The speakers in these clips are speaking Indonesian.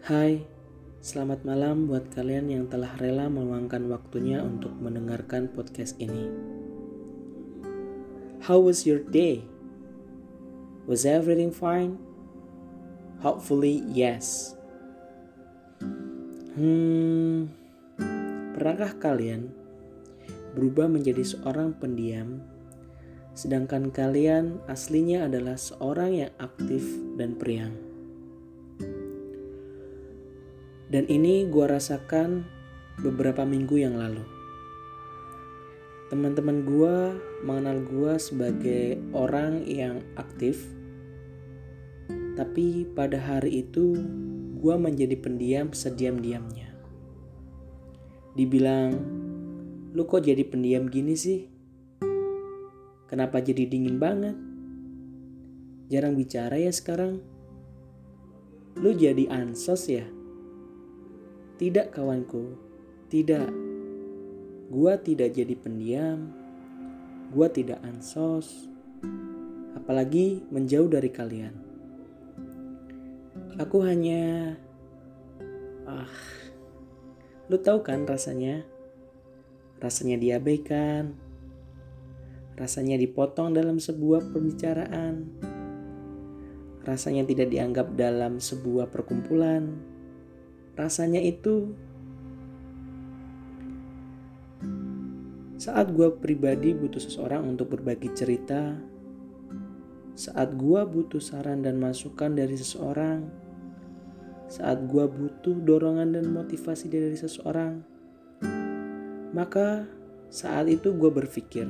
Hai, selamat malam buat kalian yang telah rela meluangkan waktunya untuk mendengarkan podcast ini. How was your day? Was everything fine? Hopefully, yes. Hmm, pernahkah kalian berubah menjadi seorang pendiam, sedangkan kalian aslinya adalah seorang yang aktif dan periang? Dan ini gue rasakan beberapa minggu yang lalu. Teman-teman gue mengenal gue sebagai orang yang aktif, tapi pada hari itu gue menjadi pendiam sediam-diamnya. Dibilang, lu kok jadi pendiam gini sih? Kenapa jadi dingin banget? Jarang bicara ya sekarang? Lu jadi ansos ya? Tidak kawanku, tidak. Gua tidak jadi pendiam, gua tidak ansos, apalagi menjauh dari kalian. Aku hanya, ah, lu tahu kan rasanya? Rasanya diabaikan, rasanya dipotong dalam sebuah pembicaraan, rasanya tidak dianggap dalam sebuah perkumpulan rasanya itu saat gue pribadi butuh seseorang untuk berbagi cerita, saat gue butuh saran dan masukan dari seseorang, saat gue butuh dorongan dan motivasi dari seseorang, maka saat itu gue berpikir,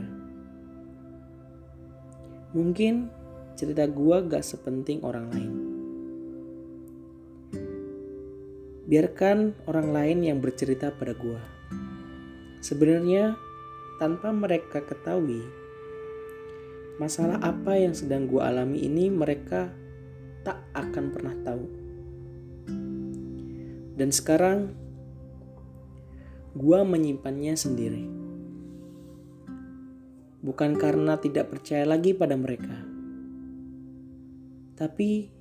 mungkin cerita gue gak sepenting orang lain. Biarkan orang lain yang bercerita pada gua. Sebenarnya tanpa mereka ketahui masalah apa yang sedang gua alami ini mereka tak akan pernah tahu. Dan sekarang gua menyimpannya sendiri. Bukan karena tidak percaya lagi pada mereka. Tapi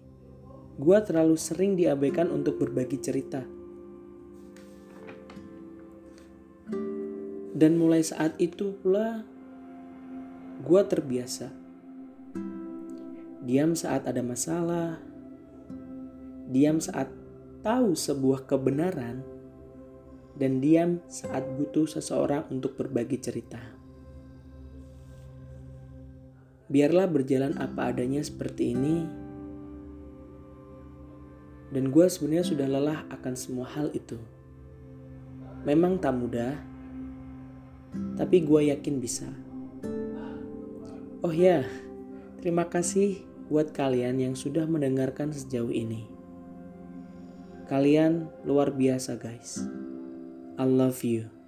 gue terlalu sering diabaikan untuk berbagi cerita. Dan mulai saat itu pula, gue terbiasa. Diam saat ada masalah, diam saat tahu sebuah kebenaran, dan diam saat butuh seseorang untuk berbagi cerita. Biarlah berjalan apa adanya seperti ini dan gue sebenarnya sudah lelah akan semua hal itu. Memang tak mudah, tapi gue yakin bisa. Oh ya, terima kasih buat kalian yang sudah mendengarkan sejauh ini. Kalian luar biasa guys. I love you.